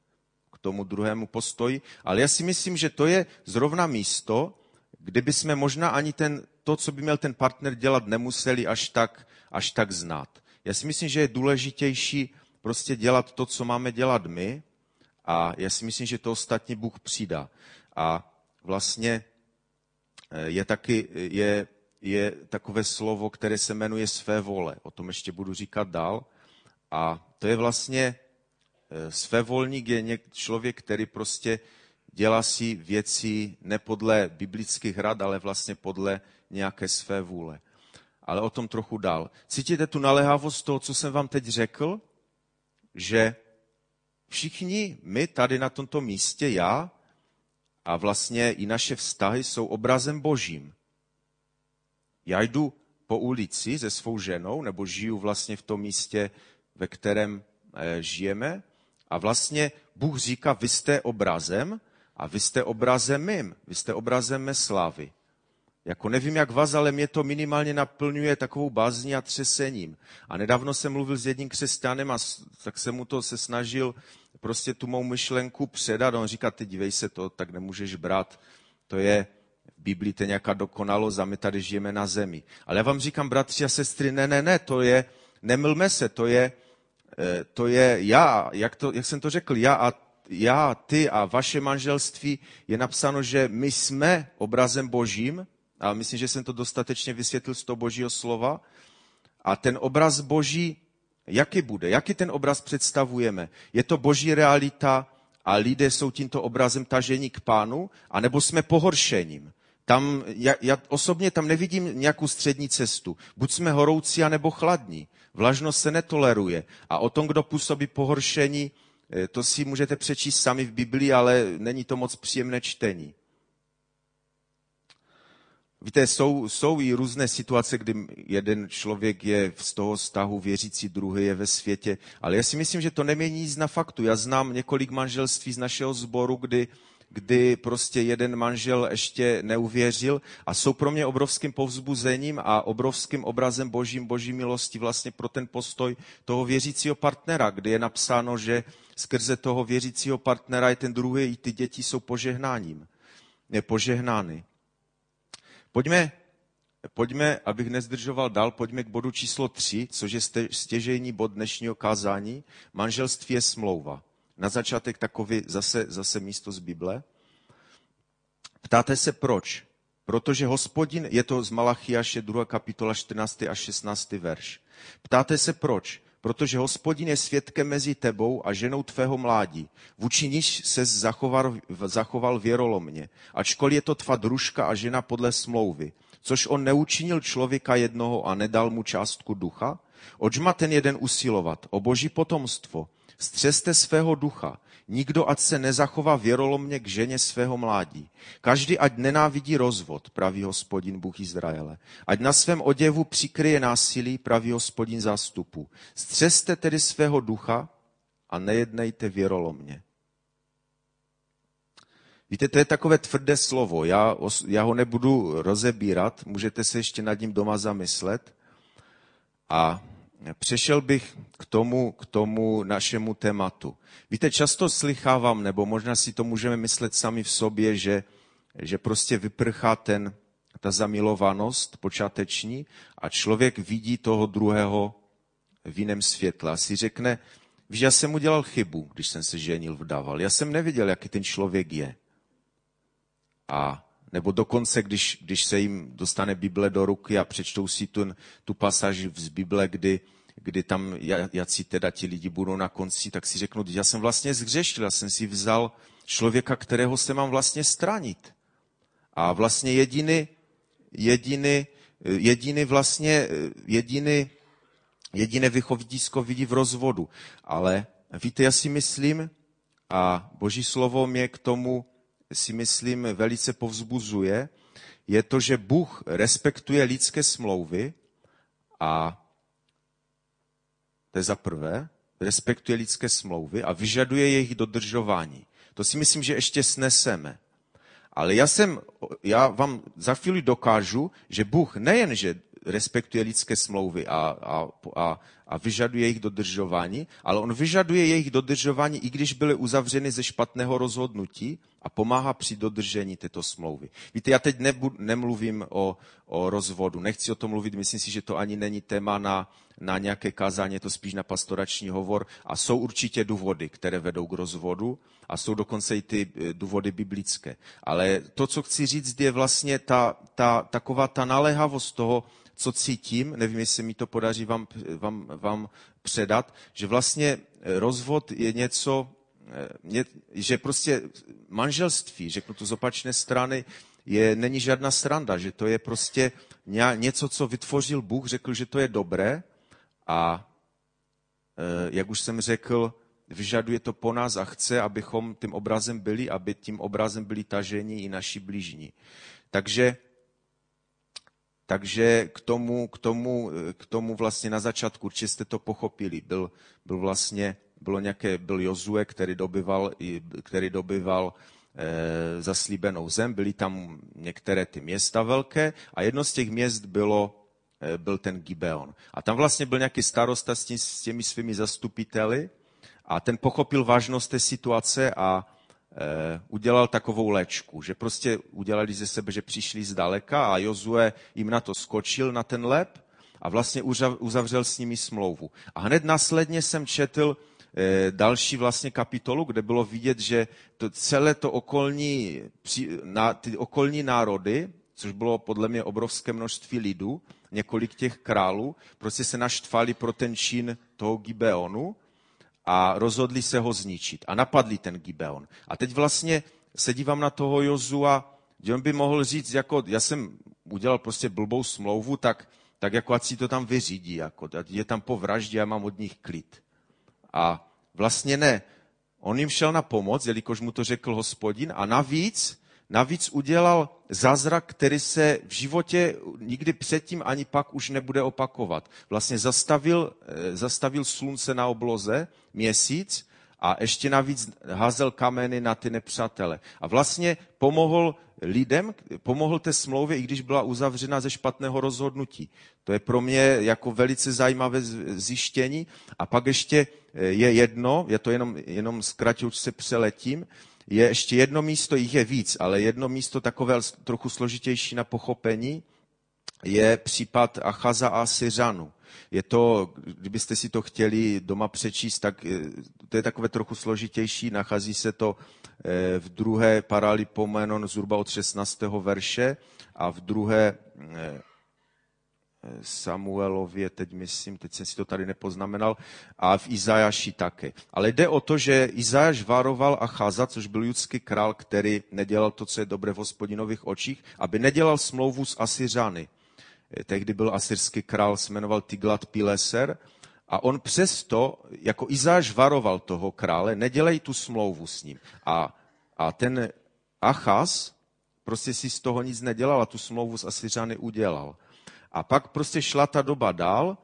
k tomu druhému postoji, ale já si myslím, že to je zrovna místo, kdyby jsme možná ani ten, to, co by měl ten partner dělat, nemuseli až tak, až tak znát. Já si myslím, že je důležitější prostě dělat to, co máme dělat my a já si myslím, že to ostatní Bůh přidá. A vlastně eh, je taky, je, je takové slovo, které se jmenuje své vole. O tom ještě budu říkat dál. A to je vlastně eh, svévolník je člověk, který prostě dělá si věci ne podle biblických rad, ale vlastně podle nějaké své vůle. Ale o tom trochu dál. Cítíte tu naléhavost toho, co jsem vám teď řekl? Že všichni my tady na tomto místě, já a vlastně i naše vztahy jsou obrazem božím. Já jdu po ulici se svou ženou, nebo žiju vlastně v tom místě, ve kterém eh, žijeme. A vlastně Bůh říká, vy jste obrazem a vy jste obrazem mým, vy jste obrazem mé slávy. Jako nevím, jak vás, ale mě to minimálně naplňuje takovou bázní a třesením. A nedávno jsem mluvil s jedním křesťanem a tak jsem mu to se snažil prostě tu mou myšlenku předat. On říká, ty dívej se to, tak nemůžeš brát. To je, Biblii to je nějaká dokonalost a my tady žijeme na zemi. Ale já vám říkám, bratři a sestry, ne, ne, ne, to je, nemlme se, to je, eh, to je já, jak, to, jak jsem to řekl, já a já, ty a vaše manželství je napsáno, že my jsme obrazem božím, a myslím, že jsem to dostatečně vysvětlil z toho božího slova. A ten obraz boží, jaký bude? Jaký ten obraz představujeme? Je to boží realita a lidé jsou tímto obrazem tažení k pánu, anebo jsme pohoršením? Tam, já, já osobně tam nevidím nějakou střední cestu. Buď jsme horoucí, anebo chladní. Vlažnost se netoleruje. A o tom, kdo působí pohoršení, eh, to si můžete přečíst sami v Biblii, ale není to moc příjemné čtení. Víte, jsou, jsou i různé situace, kdy jeden člověk je z toho vztahu věřící, druhý je ve světě, ale já si myslím, že to nemění nic na faktu. Já znám několik manželství z našeho sboru, kdy, kdy prostě jeden manžel ještě neuvěřil a jsou pro mě obrovským povzbuzením a obrovským obrazem božím, boží milosti vlastně pro ten postoj toho věřícího partnera, kdy je napsáno, že skrze toho věřícího partnera je ten druhý, i ty děti jsou požehnáním. Je požehnány. Pojďme, pojďme, abych nezdržoval dál, pojďme k bodu číslo 3, což je stěžejní bod dnešního kázání. Manželství je smlouva. Na začátek takový zase, zase místo z Bible. Ptáte se proč? protože hospodin, je to z Malachiaše 2. kapitola 14. a 16. verš. Ptáte se proč? Protože hospodin je svědkem mezi tebou a ženou tvého mládí. Vůči níž se zachoval, zachoval věrolomně, ačkoliv je to tva družka a žena podle smlouvy. Což on neučinil člověka jednoho a nedal mu částku ducha? Oč má ten jeden usilovat? O boží potomstvo. Střeste svého ducha. Nikdo ať se nezachová věrolomně k ženě svého mládí. Každý ať nenávidí rozvod, praví hospodin Bůh Izraele. Ať na svém oděvu přikryje násilí, praví hospodin zástupu. Střeste tedy svého ducha a nejednejte věrolomně. Víte, to je takové tvrdé slovo. Já, já ho nebudu rozebírat, můžete se ještě nad ním doma zamyslet. A přešel bych k tomu, k tomu našemu tématu. Víte, často slychávám, nebo možná si to můžeme myslet sami v sobě, že, že prostě vyprchá ten, ta zamilovanost počáteční a člověk vidí toho druhého v jiném světle a si řekne, víš, já jsem udělal chybu, když jsem se ženil, vdával. Já jsem neviděl, jaký ten člověk je. A nebo dokonce, když, když se jim dostane Bible do ruky a přečtou si tu, tu pasáž z Bible, kdy, kdy tam jací teda ti lidi budou na konci, tak si řeknu, já jsem vlastně zhřešil, já jsem si vzal člověka, kterého se mám vlastně stranit. A vlastně jediný, jediný, jediný vlastně, jediný, jediné vychovidisko vidí v rozvodu. Ale víte, já si myslím, a Boží slovo mě k tomu si myslím velice povzbuzuje, je to, že Bůh respektuje lidské smlouvy a to je za prvé, respektuje lidské smlouvy a vyžaduje jejich dodržování. To si myslím, že ještě sneseme. Ale já, jsem, já vám za chvíli dokážu, že Bůh nejen, že respektuje lidské smlouvy a, a, a, a vyžaduje jejich dodržování, ale on vyžaduje jejich dodržování, i když byly uzavřeny ze špatného rozhodnutí a pomáhá při dodržení této smlouvy. Víte, já teď nebu, nemluvím o, o rozvodu, nechci o tom mluvit, myslím si, že to ani není téma na, na nějaké kázání, je to spíš na pastorační hovor a jsou určitě důvody, které vedou k rozvodu a jsou dokonce i ty eh, důvody biblické. Ale to, co chci říct, je vlastně ta, ta, taková ta naléhavost toho, co cítím, nevím, jestli mi to podaří vám, vám, vám předat, že vlastně rozvod je něco, eh, že prostě manželství, řeknu to z opačné strany, je, není žádná sranda, že to je prostě něco, co vytvořil Bůh, řekl, že to je dobré a eh, jak už jsem řekl, vyžaduje to po nás a chce, abychom tím obrazem byli, aby tím obrazem byli taženi i naši blížní. Takže takže k tomu, k tomu, k tomu vlastně na začátku, určitě jste to pochopili, byl, byl vlastně, bylo nějaké, byl Jozue, který dobyval, který dobyval e, zaslíbenou zem, byly tam některé ty města velké a jedno z těch měst bylo, e, byl ten Gibeon. A tam vlastně byl nějaký starosta s, tím, s těmi svými zastupiteli a ten pochopil vážnost té situace a udělal takovou léčku, že prostě udělali ze sebe, že přišli zdaleka a Jozue jim na to skočil, na ten lep a vlastně uzavřel s nimi smlouvu. A hned následně jsem četl eh, další vlastně kapitolu, kde bylo vidět, že to celé to okolní, ty okolní národy, což bylo podle mě obrovské množství lidů, několik těch králů, prostě se naštvali pro ten čin toho Gibeonu a rozhodli se ho zničit a napadli ten Gibeon. A teď vlastně se dívám na toho Jozua, že on by mohl říct, jako já jsem udělal prostě blbou smlouvu, tak, tak jako ať si to tam vyřídí, jako, je tam po vraždě a mám od nich klid. A vlastně ne. On jim šel na pomoc, jelikož mu to řekl hospodin a navíc Navíc udělal zázrak, který se v životě nikdy předtím ani pak už nebude opakovat. Vlastně zastavil, eh, zastavil slunce na obloze, měsíc a ještě navíc házel kameny na ty nepřátele. A vlastně pomohl lidem, pomohl té smlouvě, i když byla uzavřena ze špatného rozhodnutí. To je pro mě jako velice zajímavé zjištění. A pak ještě eh, je jedno, je to jenom, jenom zkratě, už se přeletím, je ještě jedno místo, jich je víc, ale jedno místo takové trochu složitější na pochopení, je případ Achaza a Syřanu. Je to, kdybyste si to chtěli doma přečíst, tak to je takové trochu složitější. Nachází se to v druhé Paralipomenon zhruba od 16. verše a v druhé Samuelově, teď myslím, teď jsem si to tady nepoznamenal, a v Izajaši také. Ale jde o to, že Izajaš varoval Achaza, což byl judský král, který nedělal to, co je dobré v hospodinových očích, aby nedělal smlouvu s Asyřany. Eh, tehdy byl asyrský král, se jmenoval Tiglat Pileser, a on přesto, jako Izáš varoval toho krále, nedělej tu smlouvu s ním. A, a ten Achaz prostě si z toho nic nedělal a tu smlouvu s Asyřany udělal. A pak prostě šla ta doba dál,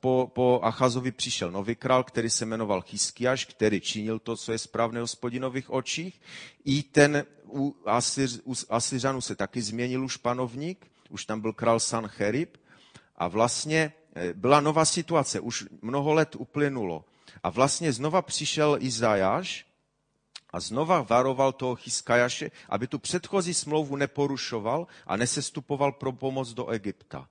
po, po Achazovi přišel nový král, který se jmenoval Chyskiaš, který činil to, co je správné hospodinových očích. I ten u, Asyř, u Asyřanů se taky změnil už panovník, už tam byl král Sancherib a vlastně eh, byla nová situace, už mnoho let uplynulo. A vlastně znova přišel Izajáš a znova varoval toho Chyskajaše, aby tu předchozí smlouvu neporušoval a nesestupoval pro pomoc do Egypta.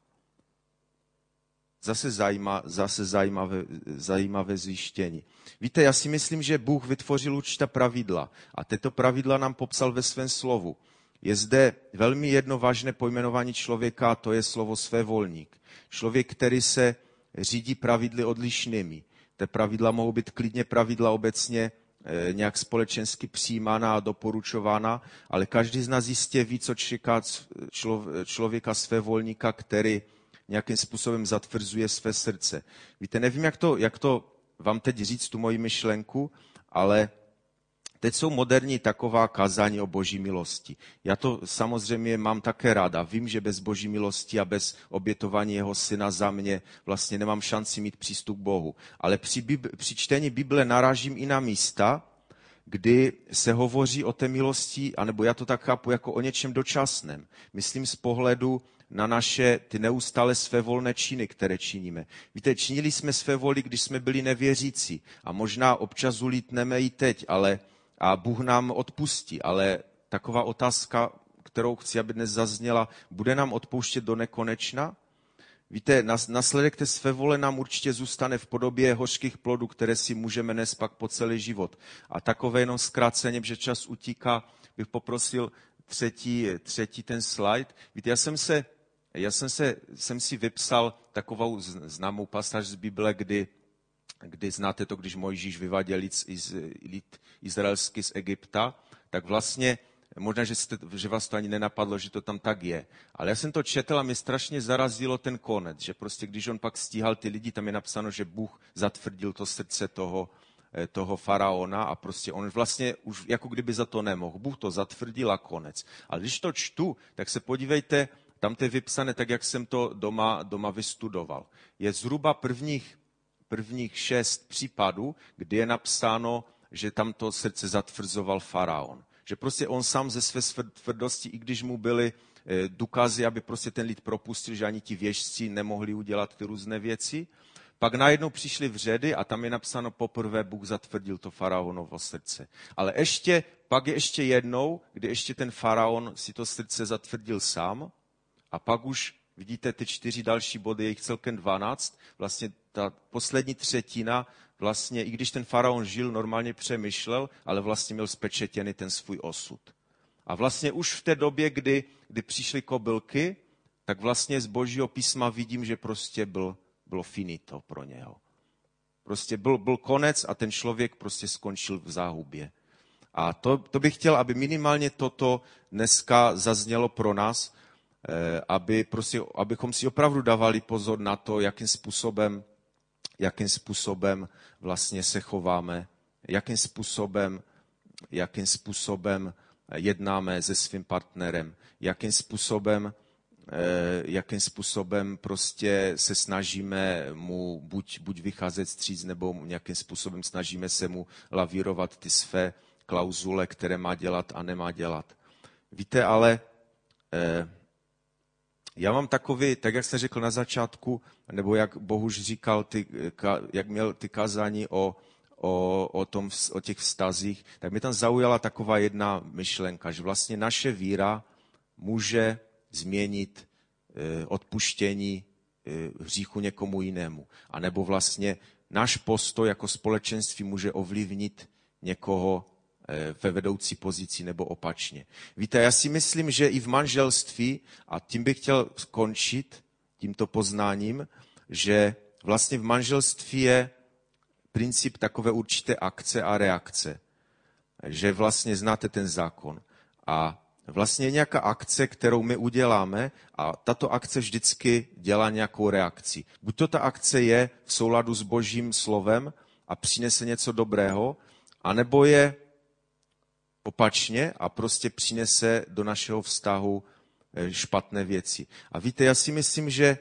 Zase, zajíma, zase zajímavé, zajímavé zjištění. Víte, já si myslím, že Bůh vytvořil určitá pravidla a tyto pravidla nám popsal ve svém slovu. Je zde velmi jedno vážné pojmenování člověka a to je slovo svévolník. Člověk, který se řídí pravidly odlišnými. Ty pravidla mohou být klidně pravidla obecně eh, nějak společensky přijímána a doporučována, ale každý z nás jistě ví, co čeká člověka svévolníka, který nějakým způsobem zatvrzuje své srdce. Víte, nevím, jak to, jak to vám teď říct, tu moji myšlenku, ale teď jsou moderní taková kazání o boží milosti. Já to samozřejmě mám také ráda. Vím, že bez boží milosti a bez obětování jeho syna za mě vlastně nemám šanci mít přístup k Bohu. Ale při, při čtení Bible narážím i na místa, kdy se hovoří o té milosti, anebo já to tak chápu jako o něčem dočasném. Myslím z pohledu na naše ty neustále své volné činy, které činíme. Víte, činili jsme své voli, když jsme byli nevěřící a možná občas ulítneme i teď, ale a Bůh nám odpustí, ale taková otázka, kterou chci, aby dnes zazněla, bude nám odpouštět do nekonečna? Víte, nasledek té své vole nám určitě zůstane v podobě hořkých plodů, které si můžeme nést pak po celý život. A takové jenom zkráceně, že čas utíká, bych poprosil třetí, třetí ten slide. Víte, já jsem se já jsem, se, jsem si vypsal takovou známou pasáž z Bible, kdy, kdy znáte to, když Mojžíš vyváděl lid, lid izraelský z Egypta, tak vlastně možná, že, jste, že vás to ani nenapadlo, že to tam tak je. Ale já jsem to četl a mě strašně zarazilo ten konec, že prostě když on pak stíhal ty lidi, tam je napsáno, že Bůh zatvrdil to srdce toho, eh, toho faraona a prostě on vlastně už jako kdyby za to nemohl. Bůh to zatvrdil a konec. Ale když to čtu, tak se podívejte, tam to je vypsané tak, jak jsem to doma, doma vystudoval. Je zhruba prvních, prvních šest případů, kdy je napsáno, že tam to srdce zatvrzoval faraon. Že prostě on sám ze své tvrdosti, i když mu byly eh, důkazy, aby prostě ten lid propustil, že ani ti věžci nemohli udělat ty různé věci, pak najednou přišli v řady a tam je napsáno poprvé Bůh zatvrdil to faraonovo srdce. Ale ještě, pak je ještě jednou, kdy ještě ten faraon si to srdce zatvrdil sám a pak už vidíte ty čtyři další body, je jich celkem 12. Vlastně ta poslední třetina, vlastně i když ten faraon žil, normálně přemýšlel, ale vlastně měl spečetěný ten svůj osud. A vlastně už v té době, kdy, kdy přišly kobylky, tak vlastně z božího písma vidím, že prostě byl, bylo finito pro něho. Prostě byl, byl konec a ten člověk prostě skončil v záhubě. A to, to bych chtěl, aby minimálně toto dneska zaznělo pro nás, aby prostě, abychom si opravdu dávali pozor na to, jakým způsobem, jakým způsobem vlastně se chováme, jakým způsobem, jakým způsobem jednáme se svým partnerem, jakým způsobem, eh, jakým způsobem prostě se snažíme mu buď, buď vycházet stříc, nebo nějakým způsobem snažíme se mu lavírovat ty své klauzule, které má dělat a nemá dělat. Víte, ale eh, já mám takový, tak jak jsem řekl na začátku, nebo jak Bohuž říkal, ty, jak měl ty kazání o, o, o, tom, o těch vztazích, tak mi tam zaujala taková jedna myšlenka, že vlastně naše víra může změnit eh, odpuštění hříchu někomu jinému. A nebo vlastně náš postoj jako společenství může ovlivnit někoho eh, ve vedoucí pozici nebo opačně. Víte, já si myslím, že i v manželství, a tím bych chtěl skončit tímto poznáním, že vlastně v manželství je princip takové určité akce a reakce. Že vlastně znáte ten zákon. A vlastně nějaká akce, kterou my uděláme a tato akce vždycky dělá nějakou reakci. Buď to ta akce je v souladu s božím slovem a přinese něco dobrého, anebo je opačně a prostě přinese do našeho vztahu eh, špatné věci. A víte, já si myslím, že,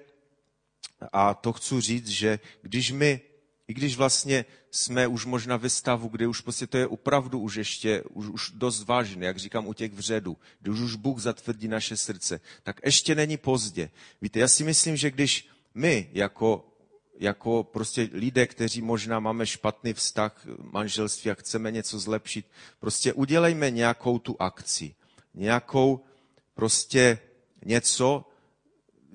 a to chci říct, že když my i když vlastně jsme už možná ve stavu, kde už prostě to je opravdu už ještě, už, už dost vážné, jak říkám u těch vředů, kdy už, už Bůh zatvrdí naše srdce, tak ještě není pozdě. Víte, já si myslím, že když my jako, jako prostě lidé, kteří možná máme špatný vztah manželství a chceme něco zlepšit, prostě udělejme nějakou tu akci, nějakou prostě něco,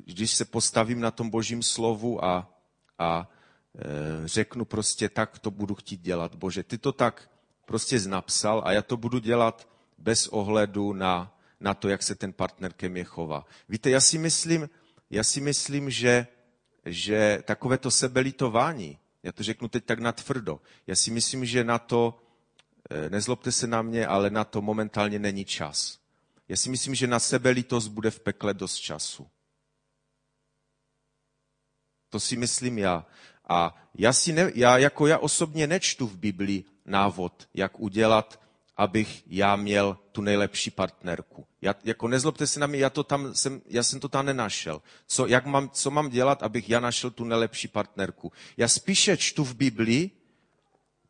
když se postavím na tom božím slovu a, a Eh, řeknu prostě tak, to budu chtít dělat. Bože, ty to tak prostě znapsal a já to budu dělat bez ohledu na, na to, jak se ten partner ke mně chová. Víte, já si myslím, já si myslím že, že takové to sebelitování, já to řeknu teď tak natvrdo, já si myslím, že na to, eh, nezlobte se na mě, ale na to momentálně není čas. Já si myslím, že na sebelitost bude v pekle dost času. To si myslím já. A já, si ne, já jako já osobně nečtu v Biblii návod, jak udělat, abych já měl tu nejlepší partnerku. Já, jako nezlobte se na mě, já, to tam jsem, já jsem to tam nenašel. Co, jak mám, co mám dělat, abych já našel tu nejlepší partnerku? Já spíše čtu v Biblii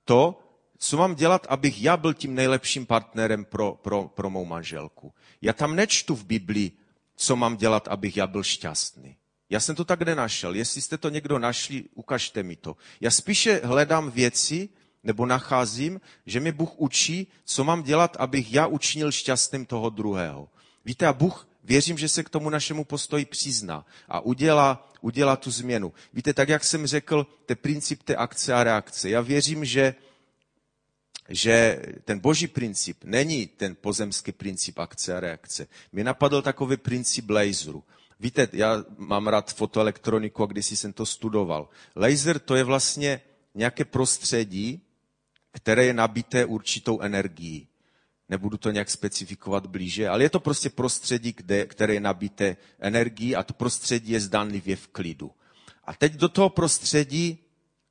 to, co mám dělat, abych já byl tím nejlepším partnerem pro, pro, pro mou manželku. Já tam nečtu v Biblii, co mám dělat, abych já byl šťastný. Já jsem to tak nenašel. Jestli jste to někdo našli, ukažte mi to. Já spíše hledám věci, nebo nacházím, že mi Bůh učí, co mám dělat, abych já učinil šťastným toho druhého. Víte, a Bůh, věřím, že se k tomu našemu postoji přizná a udělá, udělá tu změnu. Víte, tak jak jsem řekl, ten princip té akce a reakce. Já věřím, že, že ten boží princip není ten pozemský princip akce a reakce. Mě napadl takový princip laseru. Víte, já mám rád fotoelektroniku a kdysi jsem to studoval. Laser to je vlastně nějaké prostředí, které je nabité určitou energií. Nebudu to nějak specifikovat blíže, ale je to prostě prostředí, kde, které je nabité energií a to prostředí je zdánlivě v klidu. A teď do toho prostředí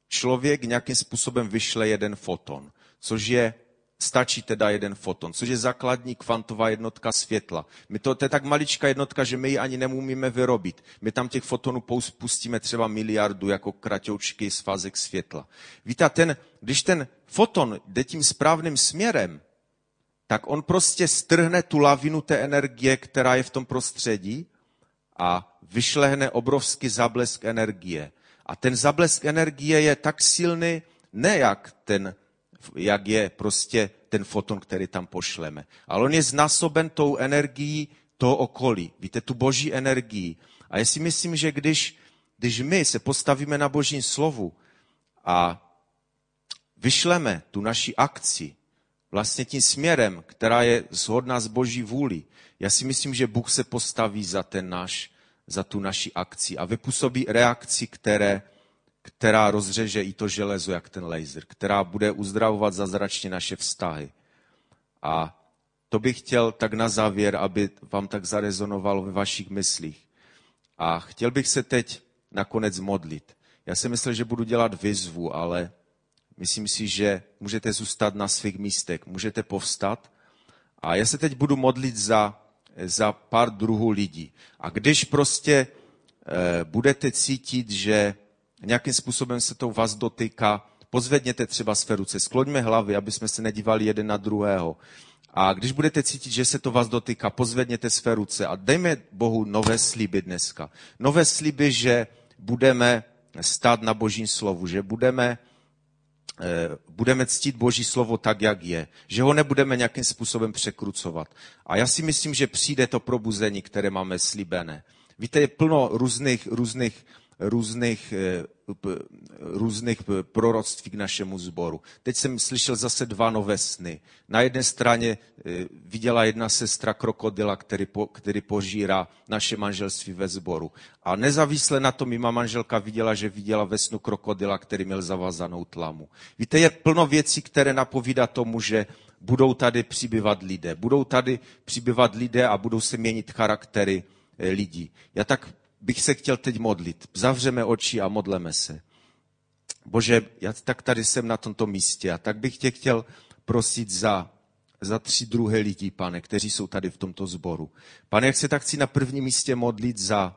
člověk nějakým způsobem vyšle jeden foton, což je stačí teda jeden foton, což je základní kvantová jednotka světla. My to, to je tak maličká jednotka, že my ji ani nemůžeme vyrobit. My tam těch fotonů pustíme třeba miliardu jako kratoučky z fázek světla. Víte, ten, když ten foton jde tím správným směrem, tak on prostě strhne tu lavinu té energie, která je v tom prostředí a vyšlehne obrovský zablesk energie. A ten zablesk energie je tak silný, ne jak ten jak je prostě ten foton, který tam pošleme. Ale on je znásoben tou energií toho okolí. Víte, tu boží energii. A já si myslím, že když, když my se postavíme na božím slovu a vyšleme tu naši akci vlastně tím směrem, která je shodná s boží vůli, já si myslím, že Bůh se postaví za ten náš, za tu naši akci a vypůsobí reakci, které, která rozřeže i to železo, jak ten laser, která bude uzdravovat zazračně naše vztahy. A to bych chtěl tak na závěr, aby vám tak zarezonovalo ve vašich myslích. A chtěl bych se teď nakonec modlit. Já si myslel, že budu dělat výzvu, ale myslím si, že můžete zůstat na svých místech, můžete povstat. A já se teď budu modlit za, za pár druhů lidí. A když prostě e, budete cítit, že nějakým způsobem se to vás dotýká, pozvedněte třeba své ruce, skloňme hlavy, aby jsme se nedívali jeden na druhého. A když budete cítit, že se to vás dotýká, pozvedněte své ruce a dejme Bohu nové sliby dneska. Nové sliby, že budeme stát na Božím slovu, že budeme, eh, budeme ctít Boží slovo tak, jak je, že ho nebudeme nějakým způsobem překrucovat. A já si myslím, že přijde to probuzení, které máme slibené. Víte, je plno různých, různých různých, eh, různých proroctví k našemu sboru. Teď jsem slyšel zase dva nové sny. Na jedné straně eh, viděla jedna sestra krokodila, který, po, který požírá naše manželství ve sboru. A nezávisle na tom má manželka viděla, že viděla ve snu krokodila, který měl zavazanou tlamu. Víte, je plno věcí, které napovídá tomu, že budou tady přibývat lidé. Budou tady přibývat lidé a budou se měnit charaktery eh, lidí. Já tak bych se chtěl teď modlit. Zavřeme oči a modleme se. Bože, já tak tady jsem na tomto místě a tak bych tě chtěl prosit za, za tři druhé lidi, pane, kteří jsou tady v tomto sboru. Pane, jak se tak chci na prvním místě modlit za,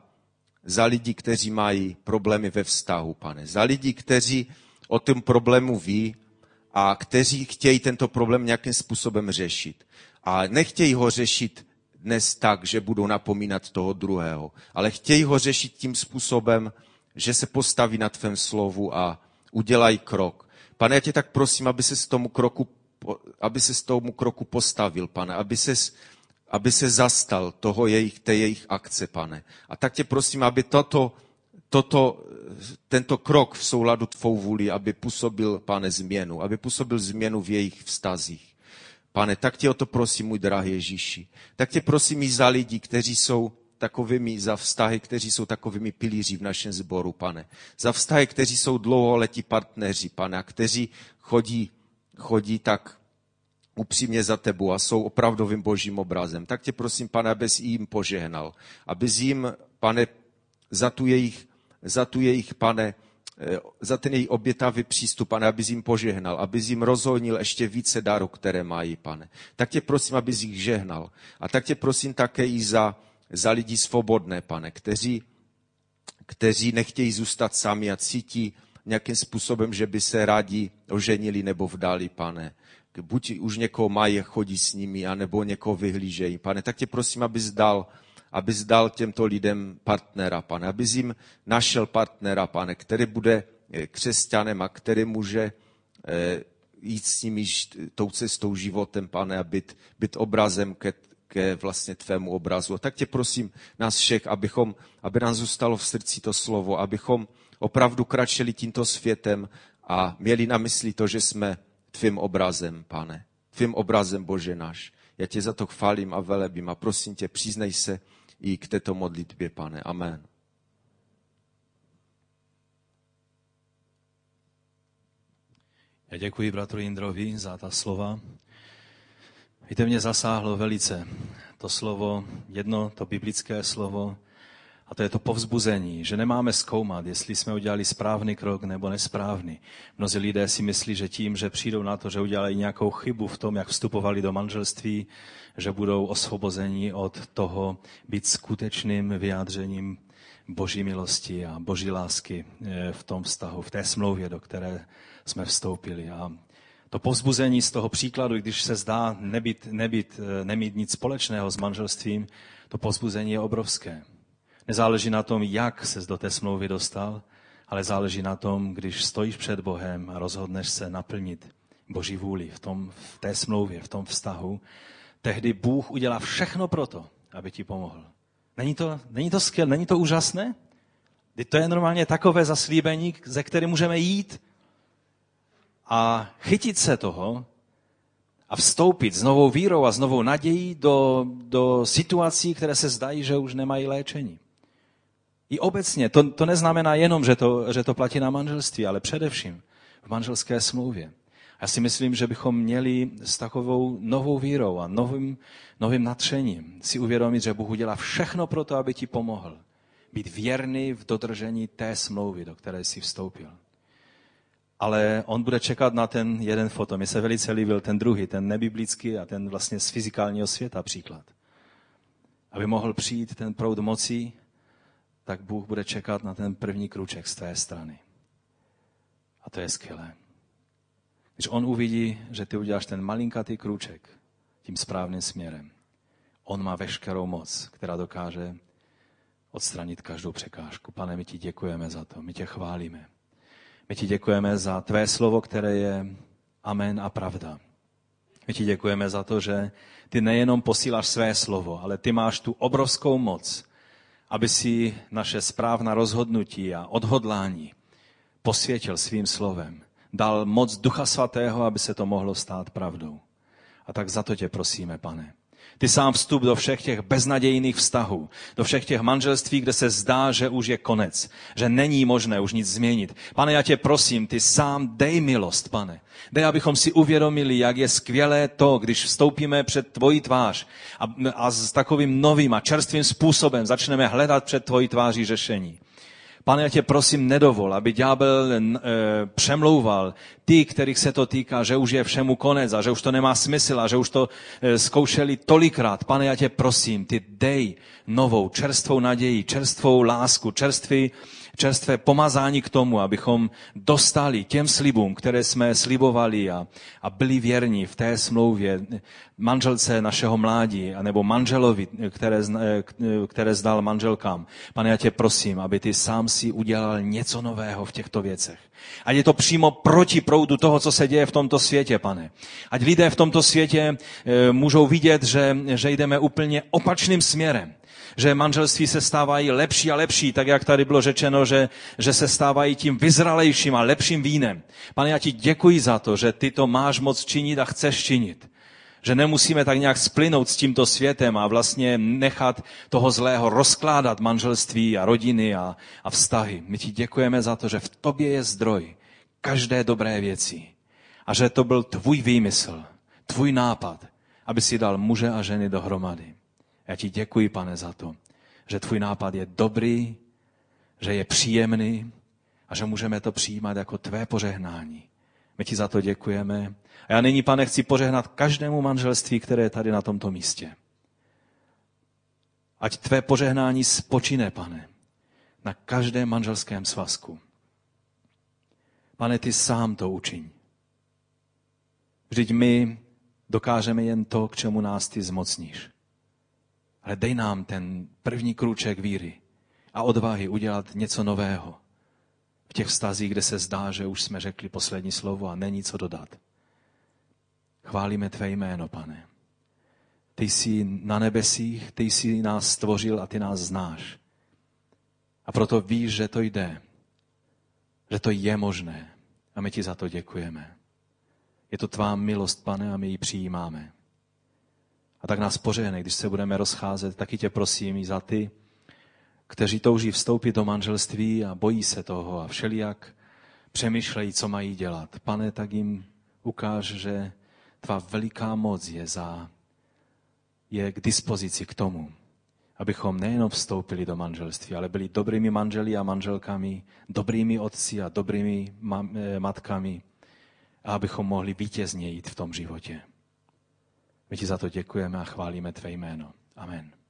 za lidi, kteří mají problémy ve vztahu, pane. Za lidi, kteří o tom problému ví a kteří chtějí tento problém nějakým způsobem řešit. A nechtějí ho řešit dnes tak, že budou napomínat toho druhého, ale chtějí ho řešit tím způsobem, že se postaví na tvém slovu a udělají krok. Pane, já tě tak prosím, aby se z tomu kroku, aby se z tomu kroku postavil, pane, aby se, aby se zastal toho jejich, té jejich akce, pane. A tak tě prosím, aby toto, toto, tento krok v souladu tvou vůli, aby působil, pane, změnu, aby působil změnu v jejich vztazích. Pane, tak tě o to prosím, můj drahý Ježíši. Tak tě prosím i za lidi, kteří jsou takovými, za vztahy, kteří jsou takovými pilíři v našem sboru, pane. Za vztahy, kteří jsou dlouholetí partneři, pane, a kteří chodí, chodí tak upřímně za tebou a jsou opravdovým božím obrazem. Tak tě prosím, pane, abys jim požehnal. Abys jim, pane, za tu jejich, za tu jejich pane, za ten její obětavý přístup, pane, abys jim požehnal, abys jim rozhodnil ještě více darů, které mají, pane. Tak tě prosím, abys jich žehnal. A tak tě prosím také i za, za lidi svobodné, pane, kteří, kteří nechtějí zůstat sami a cítí nějakým způsobem, že by se rádi oženili nebo vdali, pane. Buď už někoho mají, chodí s nimi, anebo někoho vyhlížejí, pane. Tak tě prosím, abys dal aby dal těmto lidem partnera, pane, aby jim našel partnera, pane, který bude eh, křesťanem a který může eh, jít s nimi tou cestou životem, pane, a být, být obrazem ke, ke vlastně tvému obrazu. A tak tě prosím nás všech, abychom, aby nám zůstalo v srdci to slovo, abychom opravdu kračeli tímto světem a měli na mysli to, že jsme tvým obrazem, pane. Tvým obrazem, Bože náš. Já tě za to chválím a velebím a prosím tě, přiznej se, i k této modlitbě, pane. Amen. Já děkuji bratru Jindrovi za ta slova. Víte, mě zasáhlo velice to slovo, jedno to biblické slovo, a to je to povzbuzení, že nemáme zkoumat, jestli jsme udělali správný krok nebo nesprávný. Mnozí lidé si myslí, že tím, že přijdou na to, že udělali nějakou chybu v tom, jak vstupovali do manželství, že budou osvobozeni od toho být skutečným vyjádřením boží milosti a boží lásky eh, v tom vztahu, v té smlouvě, do které jsme vstoupili. A to povzbuzení z toho příkladu, když se zdá nebýt, nebýt, eh, nemít nic společného s manželstvím, to povzbuzení je obrovské. Nezáleží na tom, jak se do té smlouvy dostal, ale záleží na tom, když stojíš před Bohem a rozhodneš se naplnit Boží vůli v, tom, v té smlouvě, v tom vztahu, tehdy Bůh udělá všechno pro to, aby ti pomohl. Není to, není to skvělé, není to úžasné? To je normálně takové zaslíbení, ze které můžeme jít a chytit se toho a vstoupit s novou vírou a s novou nadějí do, do situací, které se zdají, že už nemají léčení. I obecně, to, to neznamená jenom, že to, že to platí na manželství, ale především v manželské smlouvě. Já si myslím, že bychom měli s takovou novou vírou a novým, novým natřením si uvědomit, že Bůh udělá všechno pro to, aby ti pomohl. Být věrný v dodržení té smlouvy, do které jsi vstoupil. Ale on bude čekat na ten jeden foto. Mně se velice líbil ten druhý, ten nebiblický a ten vlastně z fyzikálního světa příklad. Aby mohl přijít ten proud mocí, tak Bůh bude čekat na ten první kruček z tvé strany. A to je skvělé. Když on uvidí, že ty uděláš ten malinkatý kruček tím správným směrem, on má veškerou moc, která dokáže odstranit každou překážku. Pane, my ti děkujeme za to, my tě chválíme. My ti děkujeme za tvé slovo, které je amen a pravda. My ti děkujeme za to, že ty nejenom posíláš své slovo, ale ty máš tu obrovskou moc, aby si naše správná rozhodnutí a odhodlání posvětil svým slovem. Dal moc Ducha Svatého, aby se to mohlo stát pravdou. A tak za to tě prosíme, pane. Ty sám vstup do všech těch beznadějných vztahů, do všech těch manželství, kde se zdá, že už je konec, že není možné už nic změnit. Pane, já tě prosím, ty sám dej milost, pane. Dej, abychom si uvědomili, jak je skvělé to, když vstoupíme před tvoji tvář a, a s takovým novým a čerstvým způsobem začneme hledat před tvoji tváří řešení. Pane, já tě prosím, nedovol, aby ďábel e, přemlouval ty, kterých se to týká, že už je všemu konec a že už to nemá smysl a že už to e, zkoušeli tolikrát. Pane, já tě prosím, ty dej novou, čerstvou naději, čerstvou lásku, čerstvý čerstvé pomazání k tomu, abychom dostali těm slibům, které jsme slibovali a, a byli věrní v té smlouvě manželce našeho mládí, nebo manželovi, které, které zdal manželkám. Pane, já tě prosím, aby ty sám si udělal něco nového v těchto věcech. Ať je to přímo proti proudu toho, co se děje v tomto světě, pane. Ať lidé v tomto světě e, můžou vidět, že, že jdeme úplně opačným směrem že manželství se stávají lepší a lepší, tak jak tady bylo řečeno, že, že se stávají tím vyzralejším a lepším vínem. Pane, já ti děkuji za to, že ty to máš moc činit a chceš činit. Že nemusíme tak nějak splynout s tímto světem a vlastně nechat toho zlého rozkládat manželství a rodiny a, a vztahy. My ti děkujeme za to, že v tobě je zdroj každé dobré věci. A že to byl tvůj výmysl, tvůj nápad, aby si dal muže a ženy dohromady. Já ti děkuji, pane, za to, že tvůj nápad je dobrý, že je příjemný a že můžeme to přijímat jako tvé požehnání. My ti za to děkujeme. A já nyní, pane, chci požehnat každému manželství, které je tady na tomto místě. Ať tvé požehnání spočine, pane, na každém manželském svazku. Pane, ty sám to učiň. Vždyť my dokážeme jen to, k čemu nás ty zmocníš. Ale dej nám ten první krůček víry a odvahy udělat něco nového. V těch vztazích, kde se zdá, že už jsme řekli poslední slovo a není co dodat. Chválíme tvé jméno, pane. Ty jsi na nebesích, ty jsi nás stvořil a ty nás znáš. A proto víš, že to jde. Že to je možné. A my ti za to děkujeme. Je to tvá milost, pane, a my ji přijímáme. A tak nás požehnej, když se budeme rozcházet, taky tě prosím i za ty, kteří touží vstoupit do manželství a bojí se toho a všelijak přemýšlejí, co mají dělat. Pane, tak jim ukáž, že tvá veliká moc je, za, je k dispozici k tomu, abychom nejenom vstoupili do manželství, ale byli dobrými manželi a manželkami, dobrými otci a dobrými eh, matkami a abychom mohli vítězně jít v tom životě. My ti za to děkujeme a chválíme tvé jméno. Amen.